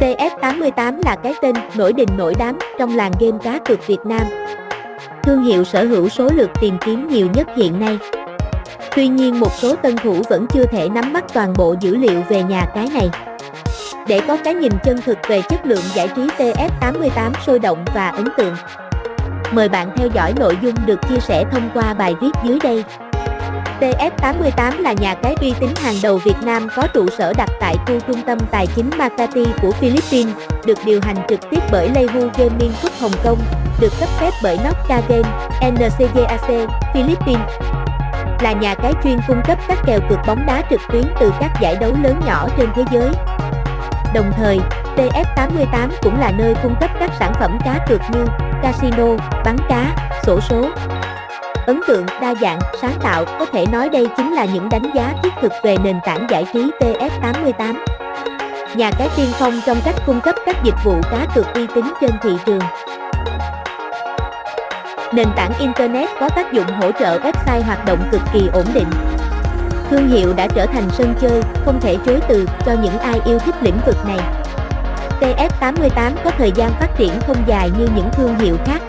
TF88 là cái tên nổi đình nổi đám trong làng game cá cược Việt Nam. Thương hiệu sở hữu số lượt tìm kiếm nhiều nhất hiện nay. Tuy nhiên một số tân thủ vẫn chưa thể nắm bắt toàn bộ dữ liệu về nhà cái này. Để có cái nhìn chân thực về chất lượng giải trí TF88 sôi động và ấn tượng. Mời bạn theo dõi nội dung được chia sẻ thông qua bài viết dưới đây. TF88 là nhà cái uy tín hàng đầu Việt Nam có trụ sở đặt tại khu trung tâm tài chính Makati của Philippines, được điều hành trực tiếp bởi Leihu Gaming Group Hồng Kông, được cấp phép bởi Nocca Game, NCGAC, Philippines. Là nhà cái chuyên cung cấp các kèo cược bóng đá trực tuyến từ các giải đấu lớn nhỏ trên thế giới. Đồng thời, TF88 cũng là nơi cung cấp các sản phẩm cá cược như casino, bắn cá, sổ số, ấn tượng, đa dạng, sáng tạo, có thể nói đây chính là những đánh giá thiết thực về nền tảng giải trí PS88. Nhà cái tiên phong trong cách cung cấp các dịch vụ cá cược uy tín trên thị trường. Nền tảng Internet có tác dụng hỗ trợ website hoạt động cực kỳ ổn định. Thương hiệu đã trở thành sân chơi, không thể chối từ, cho những ai yêu thích lĩnh vực này. PS88 có thời gian phát triển không dài như những thương hiệu khác,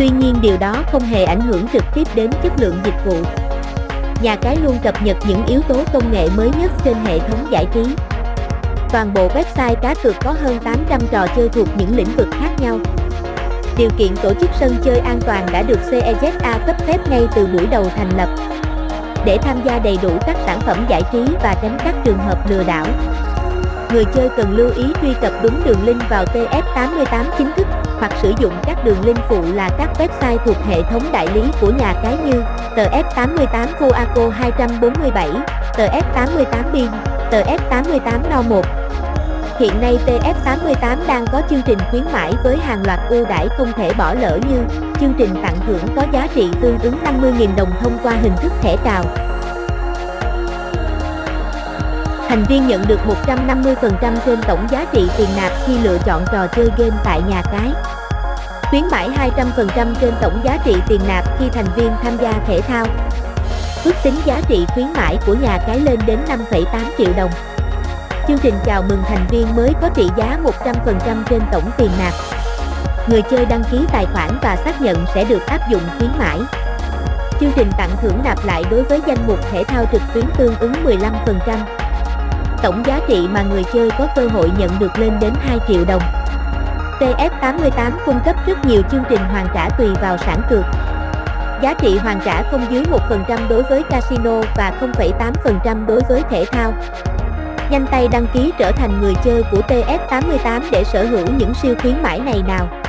Tuy nhiên điều đó không hề ảnh hưởng trực tiếp đến chất lượng dịch vụ. Nhà cái luôn cập nhật những yếu tố công nghệ mới nhất trên hệ thống giải trí. Toàn bộ website cá cược có hơn 800 trò chơi thuộc những lĩnh vực khác nhau. Điều kiện tổ chức sân chơi an toàn đã được CEZA cấp phép ngay từ buổi đầu thành lập. Để tham gia đầy đủ các sản phẩm giải trí và tránh các trường hợp lừa đảo, người chơi cần lưu ý truy cập đúng đường link vào TF88 chính thức hoặc sử dụng các đường link phụ là các website thuộc hệ thống đại lý của nhà cái như tờ F88 Fuaco 247, tờ F88 Bin, tờ F88 No 1. Hiện nay TF88 đang có chương trình khuyến mãi với hàng loạt ưu đãi không thể bỏ lỡ như chương trình tặng thưởng có giá trị tương ứng 50.000 đồng thông qua hình thức thẻ cào. Thành viên nhận được 150% trên tổng giá trị tiền nạp khi lựa chọn trò chơi game tại nhà cái. Khuyến mãi 200% trên tổng giá trị tiền nạp khi thành viên tham gia thể thao. Ước tính giá trị khuyến mãi của nhà cái lên đến 5,8 triệu đồng. Chương trình chào mừng thành viên mới có trị giá 100% trên tổng tiền nạp. Người chơi đăng ký tài khoản và xác nhận sẽ được áp dụng khuyến mãi. Chương trình tặng thưởng nạp lại đối với danh mục thể thao trực tuyến tương ứng 15%. Tổng giá trị mà người chơi có cơ hội nhận được lên đến 2 triệu đồng. TF88 cung cấp rất nhiều chương trình hoàn trả tùy vào sản cược. Giá trị hoàn trả không dưới 1% đối với casino và 0,8% đối với thể thao. Nhanh tay đăng ký trở thành người chơi của TF88 để sở hữu những siêu khuyến mãi này nào.